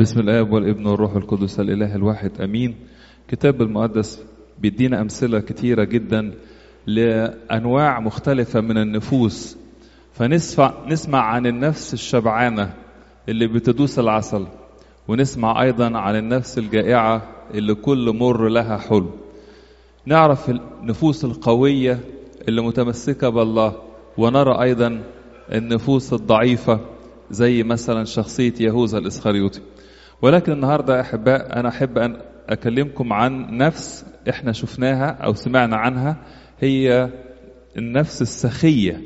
بسم الآب والابن والروح القدس الإله الواحد آمين. كتاب المقدس بيدينا أمثلة كتيرة جدا لأنواع مختلفة من النفوس. فنسمع نسمع عن النفس الشبعانة اللي بتدوس العسل ونسمع أيضا عن النفس الجائعة اللي كل مر لها حلو نعرف النفوس القوية اللي متمسكة بالله ونرى أيضا النفوس الضعيفة زي مثلا شخصية يهوذا الإسخريوطي. ولكن النهارده يا أحباء أنا أحب أن أكلمكم عن نفس إحنا شفناها أو سمعنا عنها هي النفس السخية.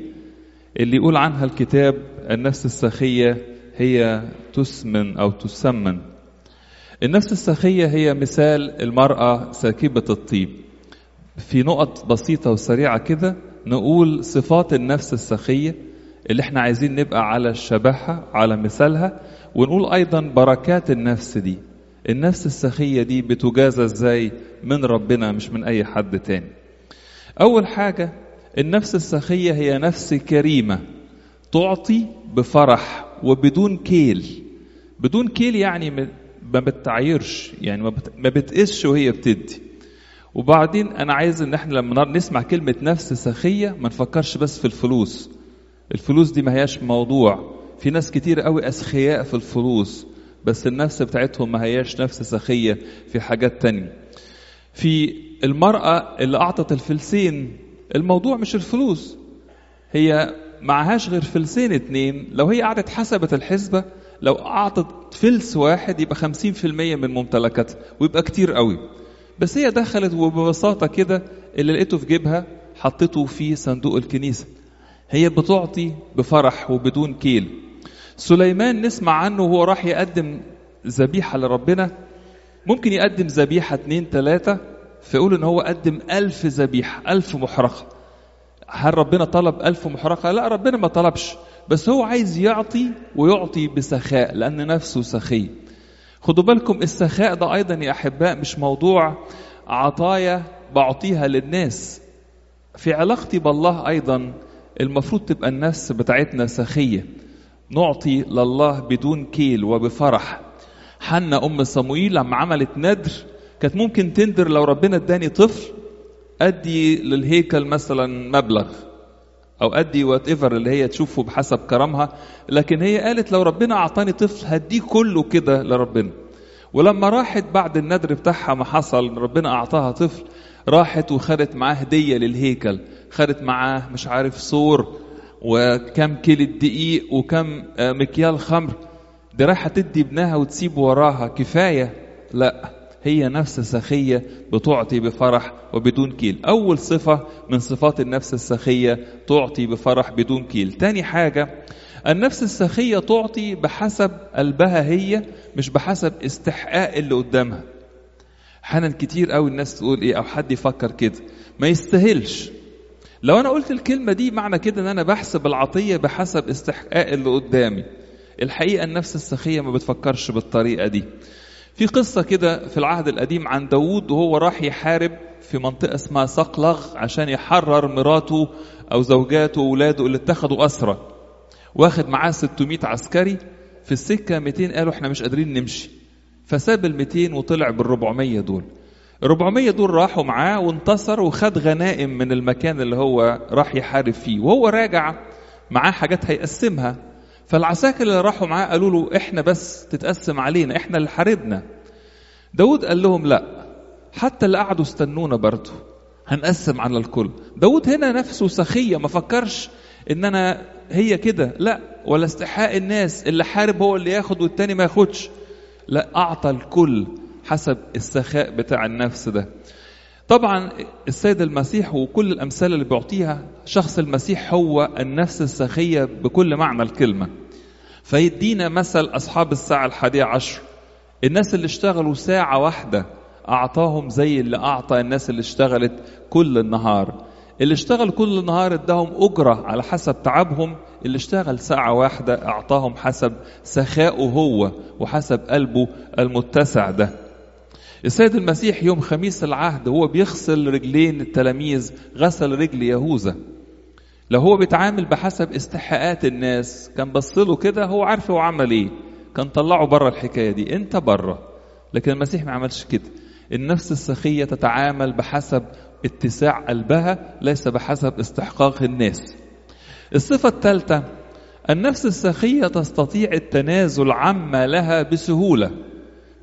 اللي يقول عنها الكتاب النفس السخية هي تسمن أو تسمن. النفس السخية هي مثال المرأة ساكبة الطيب. في نقط بسيطة وسريعة كده نقول صفات النفس السخية اللي إحنا عايزين نبقى على شبهها على مثالها. ونقول أيضا بركات النفس دي. النفس السخية دي بتجازى إزاي من ربنا مش من أي حد تاني. أول حاجة النفس السخية هي نفس كريمة تعطي بفرح وبدون كيل. بدون كيل يعني ما بتعايرش يعني ما بتقسش وهي بتدي. وبعدين أنا عايز إن إحنا لما نسمع كلمة نفس سخية ما نفكرش بس في الفلوس. الفلوس دي ما هياش موضوع. في ناس كتير قوي أسخياء في الفلوس بس النفس بتاعتهم ما هياش نفس سخية في حاجات تانية. في المرأة اللي أعطت الفلسين الموضوع مش الفلوس هي معهاش غير فلسين اتنين. لو هي قعدت حسبت الحسبة لو أعطت فلس واحد يبقى خمسين في المية من ممتلكاتها ويبقى كتير قوي. بس هي دخلت وببساطة كده اللي لقيته في جيبها حطيته في صندوق الكنيسة. هي بتعطي بفرح وبدون كيل. سليمان نسمع عنه وهو راح يقدم ذبيحة لربنا. ممكن يقدم ذبيحة اتنين تلاتة فيقول إن هو قدم ألف ذبيحة ألف محرقة. هل ربنا طلب ألف محرقة؟ لا ربنا ما طلبش. بس هو عايز يعطي ويعطي بسخاء لأن نفسه سخي. خدوا بالكم السخاء ده أيضا يا أحباء مش موضوع عطايا بعطيها للناس. في علاقتي بالله أيضا المفروض تبقى النفس بتاعتنا سخية. نعطي لله بدون كيل وبفرح. حنا أم صموئيل لما عملت ندر كانت ممكن تندر لو ربنا اداني طفل أدي للهيكل مثلا مبلغ أو أدي whatever اللي هي تشوفه بحسب كرمها. لكن هي قالت لو ربنا أعطاني طفل هديه كله كده لربنا. ولما راحت بعد الندر بتاعها ما حصل ربنا أعطاها طفل راحت وخدت معاه هدية للهيكل. خدت معاه مش عارف صور وكم كيلو دقيق وكم مكيال خمر. دي رايحة تدي ابنها وتسيب وراها. كفاية؟ لا هي نفس سخية بتعطي بفرح وبدون كيل. أول صفة من صفات النفس السخية تعطي بفرح بدون كيل. تاني حاجة النفس السخية تعطي بحسب قلبها هي مش بحسب استحقاق اللي قدامها. أحيانا كتير قوي الناس تقول إيه أو حد يفكر كده. ما يستاهلش. لو أنا قلت الكلمة دي معنى كده إن أنا بحسب العطية بحسب استحقاق اللي قدامي. الحقيقة النفس السخية ما بتفكرش بالطريقة دي. في قصة كده في العهد القديم عن داوود وهو راح يحارب في منطقة اسمها صقلغ عشان يحرر مراته أو زوجاته واولاده اللي اتخذوا اسرى واخد معاه 600 عسكري. في السكة 200 قالوا إحنا مش قادرين نمشي. فساب ال 200 وطلع بال 400 دول. 400 دول راحوا معاه وانتصر وخد غنائم من المكان اللي هو راح يحارب فيه. وهو راجع معاه حاجات هيقسمها. فالعساكر اللي راحوا معاه قالوا له إحنا بس تتقسم علينا إحنا اللي حاربنا. داود قال لهم لا حتى اللي قعدوا استنونا برضه. هنقسم على الكل. داود هنا نفسه سخية ما فكرش إن أنا هي كده. لا ولا استحقاق الناس اللي حارب هو اللي ياخد والتاني ما ياخدش. لا أعطى الكل حسب السخاء بتاع النفس ده. طبعا السيد المسيح وكل الأمثال اللي بيعطيها شخص المسيح هو النفس السخية بكل معنى الكلمة. فيدينا مثل أصحاب الساعة الحادية عشر. الناس اللي اشتغلوا ساعة واحدة أعطاهم زي اللي أعطى الناس اللي اشتغلت كل النهار. اللي اشتغل كل النهار اداهم أجرة على حسب تعبهم اللي اشتغل ساعة واحدة أعطاهم حسب سخائه هو وحسب قلبه المتسع ده. السيد المسيح يوم خميس العهد هو بيغسل رجلين التلاميذ غسل رجل يهوذا. لو هو بيتعامل بحسب استحقاقات الناس. كان بص له كده هو عارف هو عمل إيه. كان طلعه بره الحكاية دي. أنت بره لكن المسيح ما عملش كده. النفس السخية تتعامل بحسب اتساع قلبها ليس بحسب استحقاق الناس. الصفة الثالثة النفس السخية تستطيع التنازل عما لها بسهولة.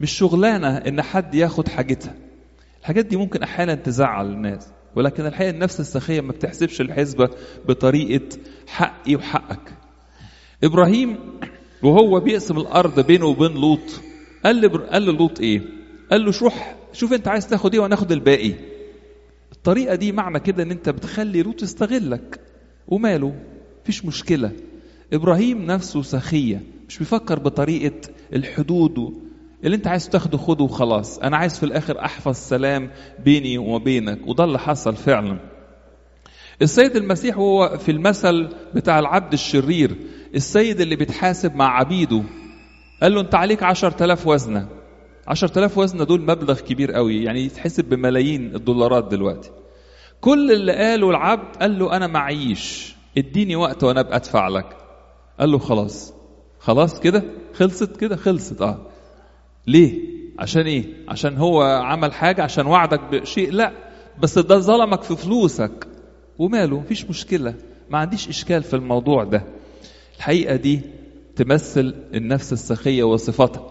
مش شغلانة إن حد ياخد حاجتها. الحاجات دي ممكن أحيانا تزعل الناس ولكن الحقيقة النفس السخية ما بتحسبش الحسبة بطريقة حقي وحقك. إبراهيم وهو بيقسم الأرض بينه وبين لوط قال لي قال لوط إيه؟ قال له روح شوف أنت عايز تاخد إيه وناخد الباقي. الطريقة دي معنى كده إن أنت بتخلي لوط يستغلك وماله؟ مفيش مشكلة. إبراهيم نفسه سخية مش بيفكر بطريقة الحدود اللي انت عايز تاخده خده وخلاص. أنا عايز في الآخر احفظ سلام بيني وبينك. وده اللي حصل فعلا. السيد المسيح هو في المثل بتاع العبد الشرير السيد اللي بيتحاسب مع عبيده قال له انت عليك عشر تلاف وزنة. عشر تلاف وزنة دول مبلغ كبير قوي يعني يتحسب بملايين الدولارات دلوقتي. كل اللي قاله العبد قال له أنا معيش اديني وقت وأنا أبقى أدفع لك. قال له خلاص. خلاص كده؟ خلصت كده؟ خلصت آه. ليه؟ عشان إيه؟ عشان هو عمل حاجة عشان وعدك بشيء؟ لا. بس ده ظلمك في فلوسك. وماله؟ مفيش مشكلة. ما عنديش إشكال في الموضوع ده. الحقيقة دي تمثل النفس السخية وصفتها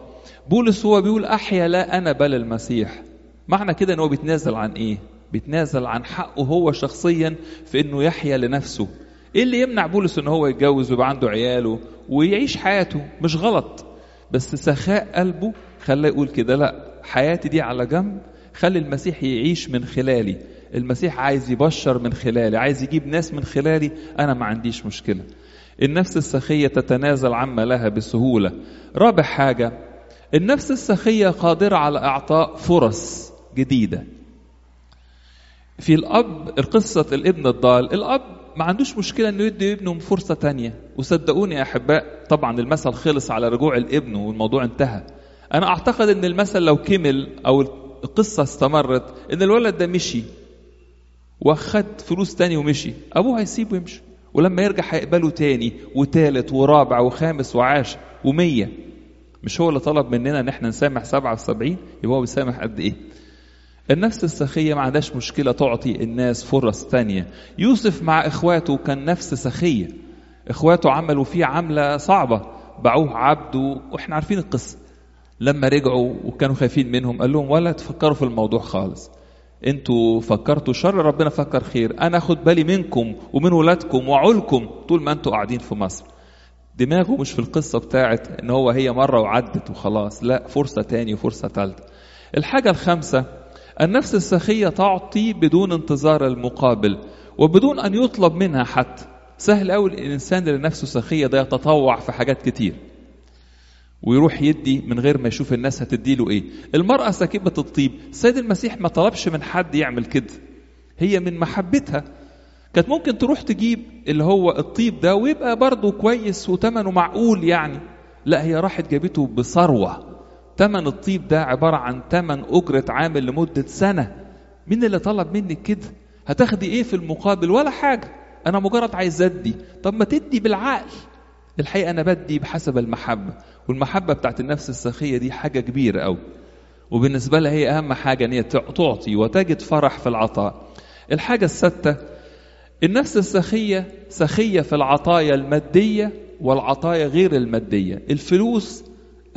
بولس هو بيقول أحيا لا أنا بل المسيح. معنى كده أنه بيتنازل عن إيه؟ بيتنازل عن حقه هو شخصيا في أنه يحيا لنفسه. إيه اللي يمنع بولس أنه هو يتجوز ويبقى عنده عياله ويعيش حياته؟ مش غلط. بس سخاء قلبه خلاه يقول كده لا حياتي دي على جنب خلي المسيح يعيش من خلالي. المسيح عايز يبشر من خلالي عايز يجيب ناس من خلالي أنا ما عنديش مشكلة. النفس السخية تتنازل عما لها بسهولة. رابع حاجة النفس السخية قادرة على إعطاء فرص جديدة. في الأب قصه الابن الضال الأب ما عندوش مشكلة إنه يدي ابنه فرصة تانية. وصدقوني يا أحباء طبعا المثل خلص على رجوع الابن والموضوع انتهى. أنا أعتقد إن المثل لو كمل أو القصة استمرت إن الولد ده مشي واخد فلوس تاني ومشي أبوه هيسيبه يمشي ولما يرجع هيقبله تاني وتالت ورابع وخامس وعاشر ومية. مش هو اللي طلب مننا إن إحنا نسامح سبعة وسبعين؟ يبقى هو بيسامح قد إيه؟ النفس السخية ما عندهاش مشكلة تعطي الناس فرص تانية. يوسف مع إخواته كان نفس سخية. إخواته عملوا فيه عملة صعبة باعوه عبد وإحنا عارفين القصة. لما رجعوا وكانوا خايفين منهم قال لهم ولا تفكروا في الموضوع خالص. أنتوا فكرتوا شر ربنا فكر خير. أنا اخد بالي منكم ومن ولادكم وعولكم طول ما أنتوا قاعدين في مصر. دماغه مش في القصة بتاعت إن هو هي مرة وعدت وخلاص لا فرصة تاني وفرصة تالتة. الحاجة الخامسة النفس السخية تعطي بدون انتظار المقابل وبدون أن يطلب منها حتى سهل أوي الإنسان اللي نفسه سخية ده يتطوع في حاجات كتير. ويروح يدي من غير ما يشوف الناس هتديله إيه؟ المرأة ساكبة الطيب. السيد المسيح ما طلبش من حد يعمل كده. هي من محبتها. كانت ممكن تروح تجيب اللي هو الطيب ده ويبقى برضه كويس وثمنه معقول يعني. لا هي راحت جابته بثروة. تمن الطيب ده عبارة عن تمن أجرة عامل لمدة سنة. مين اللي طلب منك كده؟ هتاخدي إيه في المقابل؟ ولا حاجة. أنا مجرد عايز أدي. طب ما تدي بالعقل. الحقيقة أنا بدي بحسب المحبة والمحبة بتاعت النفس السخية دي حاجة كبيرة أوي. وبالنسبة لها هي أهم حاجة أن هي تعطي وتجد فرح في العطاء. الحاجة الستة النفس السخية سخية في العطايا المادية والعطايا غير المادية. الفلوس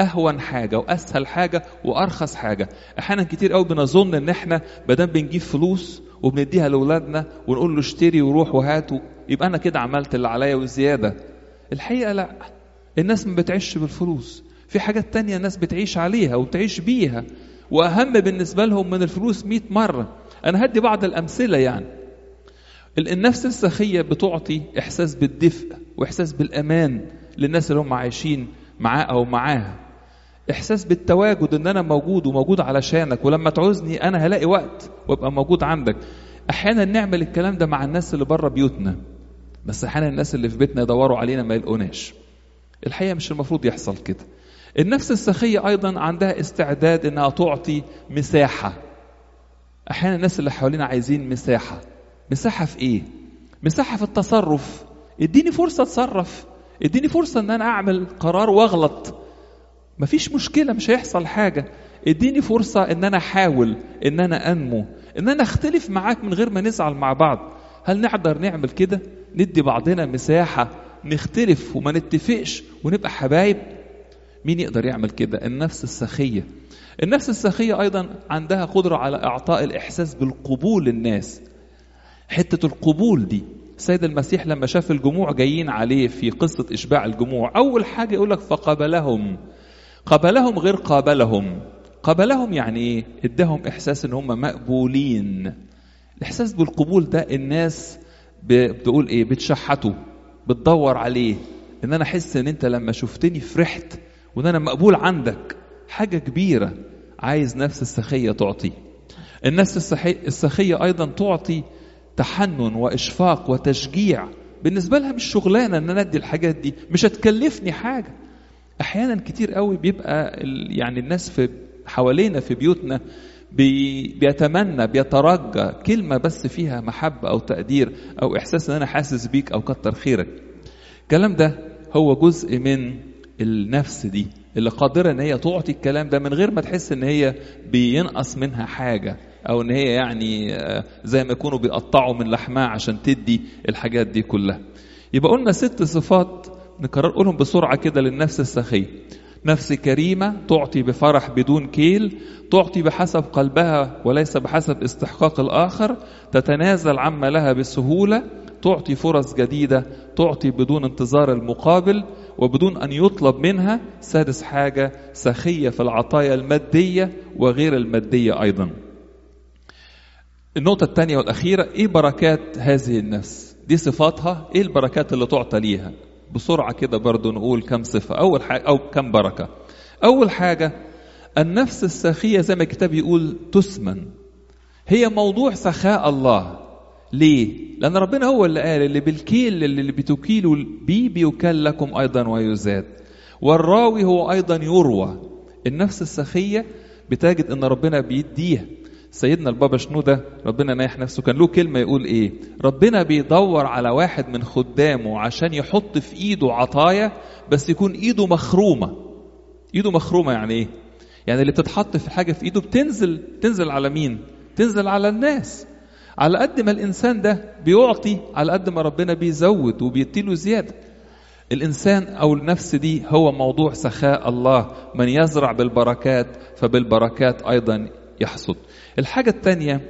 أهون حاجة وأسهل حاجة وأرخص حاجة. أحيانا كتير قوي بنظن إن إحنا بدل بنجيب فلوس وبنديها لأولادنا ونقول له اشتري وروح وهات يبقى أنا كده عملت اللي عليا وزيادة. الحقيقة لا. الناس ما بتعيش بالفلوس. في حاجات تانية الناس بتعيش عليها وبتعيش بيها. وأهم بالنسبة لهم من الفلوس 100 مرة. أنا هدي بعض الأمثلة يعني. النفس السخية بتعطي إحساس بالدفء وإحساس بالأمان للناس اللي هم عايشين معاه أو معاها. إحساس بالتواجد إن أنا موجود وموجود علشانك. ولما تعوزني أنا هلاقي وقت وأبقى موجود عندك. أحيانا نعمل الكلام ده مع الناس اللي بره بيوتنا. بس أحيانا الناس اللي في بيتنا يدوروا علينا ما يلقوناش. الحقيقة مش المفروض يحصل كده. النفس السخية أيضا عندها استعداد إنها تعطي مساحة. أحيانا الناس اللي حوالينا عايزين مساحة. مساحة في إيه؟ مساحة في التصرف. إديني فرصة أتصرف. إديني فرصة إن أنا أعمل قرار وأغلط. مفيش مشكلة مش هيحصل حاجة. إديني فرصة إن أنا أحاول إن أنا أنمو إن أنا أختلف معاك من غير ما نزعل مع بعض. هل نقدر نعمل كده؟ ندي بعضنا مساحة نختلف وما نتفقش ونبقى حبايب. مين يقدر يعمل كده؟ النفس السخية. النفس السخية أيضا عندها قدرة على إعطاء الإحساس بالقبول للناس. حتة القبول دي السيد المسيح لما شاف الجموع جايين عليه في قصة إشباع الجموع أول حاجة يقول لك فقبلهم قبلهم غير قابلهم. قبلهم يعني إيه؟ ادهم إحساس إن هم مقبولين. الإحساس بالقبول ده الناس بتقول إيه؟ بتشحته بتدور عليه. إن أنا أحس إن أنت لما شفتني فرحت وإن أنا مقبول عندك حاجة كبيرة. عايز نفس السخية تعطي. النفس السخية أيضا تعطي تحنن وإشفاق وتشجيع. بالنسبة لها مش شغلانة إن أنا أدي الحاجات دي مش هتكلفني حاجة. أحيانا كتير قوي بيبقى يعني الناس في حوالينا في بيوتنا بي بيتمنى بيترجى كلمة بس فيها محبة أو تقدير أو إحساس إن أنا حاسس بيك أو كتر خيرك. الكلام ده هو جزء من النفس دي اللي قادرة إن هي تعطي الكلام ده من غير ما تحس إن هي بينقص منها حاجة أو إن هي يعني زي ما يكونوا بيقطعوا من لحمها عشان تدي الحاجات دي كلها. يبقى قلنا ست صفات نكرر قولهم بسرعة كده للنفس السخية. نفس كريمة تعطي بفرح بدون كيل تعطي بحسب قلبها وليس بحسب استحقاق الآخر تتنازل عما لها بسهولة تعطي فرص جديدة تعطي بدون انتظار المقابل وبدون أن يطلب منها سادس حاجة سخية في العطايا المادية وغير المادية أيضا. النقطة الثانية والأخيرة إيه بركات هذه النفس؟ دي صفاتها إيه البركات اللي تعطى ليها؟ بسرعة كده برضو نقول كم صفة. أول حاجة أو كم بركة. أول حاجة النفس السخية زي ما الكتاب يقول تسمن. هي موضوع سخاء الله. ليه؟ لأن ربنا هو اللي قال اللي بالكيل اللي بتكيلوا بيه بيكال لكم أيضا ويزاد والراوي هو أيضا يروى. النفس السخية بتجد أن ربنا بيديها. سيدنا البابا شنودة ربنا نايح نفسه كان له كلمة يقول إيه؟ ربنا بيدور على واحد من خدامه عشان يحط في إيده عطايا بس يكون إيده مخرومة. إيده مخرومة يعني إيه؟ يعني اللي بتتحط في حاجة في إيده بتنزل تنزل على مين؟ تنزل على الناس. على قد ما الإنسان ده بيعطي على قد ما ربنا بيزود وبيديله زيادة. الإنسان أو النفس دي هو موضوع سخاء الله. من يزرع بالبركات فبالبركات أيضا يحصد. الحاجة الثانية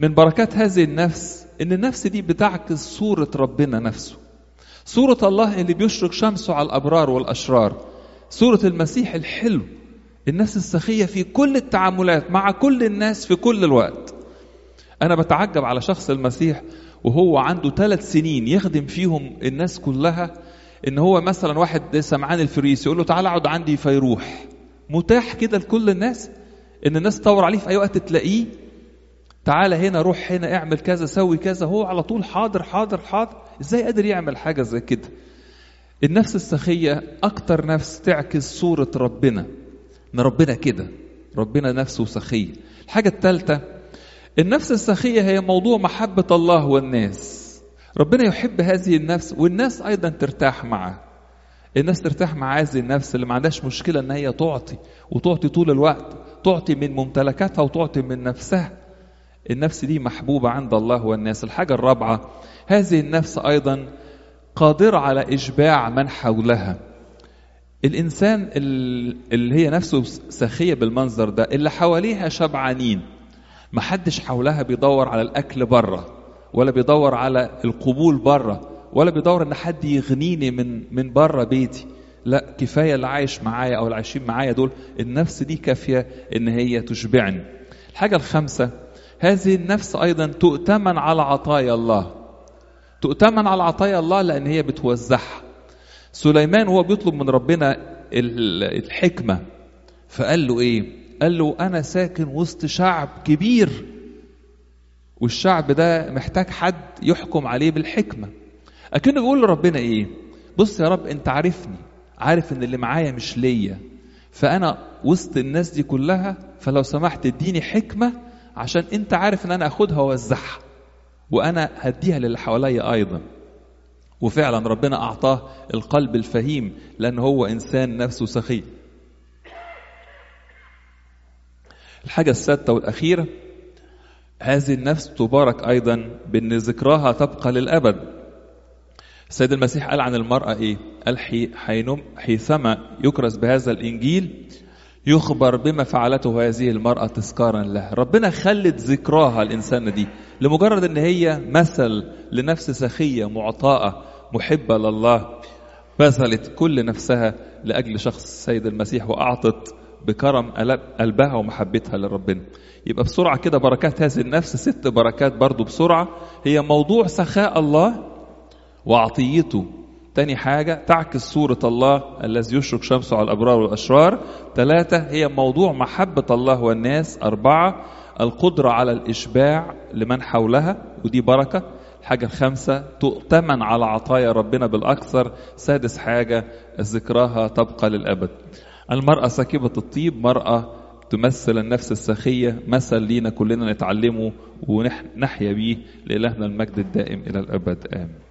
من بركات هذه النفس إن النفس دي بتعكس صورة ربنا نفسه. صورة الله اللي بيشرق شمسه على الأبرار والأشرار. صورة المسيح الحلو. النفس السخية في كل التعاملات مع كل الناس في كل الوقت. أنا بتعجب على شخص المسيح وهو عنده ثلاث سنين يخدم فيهم الناس كلها إن هو مثلا واحد سمعان الفريسي يقول له تعالى أقعد عندي فيروح. متاح كده لكل الناس؟ إن الناس تدور عليه في أي وقت تلاقيه تعالى هنا روح هنا اعمل كذا سوي كذا هو على طول حاضر حاضر حاضر. إزاي قادر يعمل حاجة زي كده؟ النفس السخية أكتر نفس تعكس صورة ربنا. إن ربنا كده ربنا نفسه سخية الحاجة الثالثة النفس السخية هي موضوع محبة الله والناس. ربنا يحب هذه النفس والناس أيضا ترتاح معه الناس ترتاح مع هذه النفس اللي ما عندهاش مشكلة إن هي تعطي وتعطي طول الوقت. تعطي من ممتلكاتها وتعطي من نفسها. النفس دي محبوبة عند الله والناس. الحاجة الرابعة هذه النفس أيضا قادرة على إشباع من حولها. الإنسان اللي هي نفسه سخية بالمنظر ده اللي حواليها شبعانين. محدش حولها بيدور على الأكل بره ولا بيدور على القبول بره ولا بيدور إن حد يغنيني من من بره بيتي. لا كفاية اللي عايش معايا أو اللي عايشين معايا دول النفس دي كافية إن هي تشبعني. الحاجة الخامسة هذه النفس أيضا تؤتمن على عطايا الله. تؤتمن على عطايا الله لأن هي بتوزعها. سليمان هو بيطلب من ربنا الحكمة. فقال له إيه؟ قال له أنا ساكن وسط شعب كبير. والشعب ده محتاج حد يحكم عليه بالحكمة. أكنه بيقول لربنا إيه؟ بص يا رب أنت عارفني. عارف إن اللي معايا مش ليا. فأنا وسط الناس دي كلها فلو سمحت اديني حكمة عشان أنت عارف إن أنا أخدها وأوزعها. وأنا هديها للي حواليا أيضا. وفعلا ربنا أعطاه القلب الفهيم لأن هو إنسان نفسه سخي. الحاجة السادسة والأخيرة هذه النفس تبارك أيضا بأن ذكراها تبقى للأبد. السيد المسيح قال عن المرأة إيه؟ قال حي حينم حيثما يكرس بهذا الإنجيل يخبر بما فعلته هذه المرأة تذكارا له ربنا خلت ذكراها الإنسانة دي لمجرد أن هي مثل لنفس سخية معطاءة محبة لله بذلت كل نفسها لأجل شخص السيد المسيح وأعطت بكرم قلبها ومحبتها لربنا. يبقى بسرعة كده بركات هذه النفس ست بركات برضو بسرعة. هي موضوع سخاء الله وعطيته. تاني حاجة تعكس صورة الله الذي يشرق شمسه على الأبرار والأشرار. ثلاثة هي موضوع محبة الله والناس. أربعة القدرة على الإشباع لمن حولها ودي بركة. الحاجة الخامسة تؤتمن على عطايا ربنا بالأكثر. سادس حاجة ذكراها تبقى للأبد. المرأة ساكبة الطيب مرأة تمثل النفس السخية. مثل لينا كلنا نتعلمه ونحيا بيه لإلهنا المجد الدائم إلى الأبد. آمين.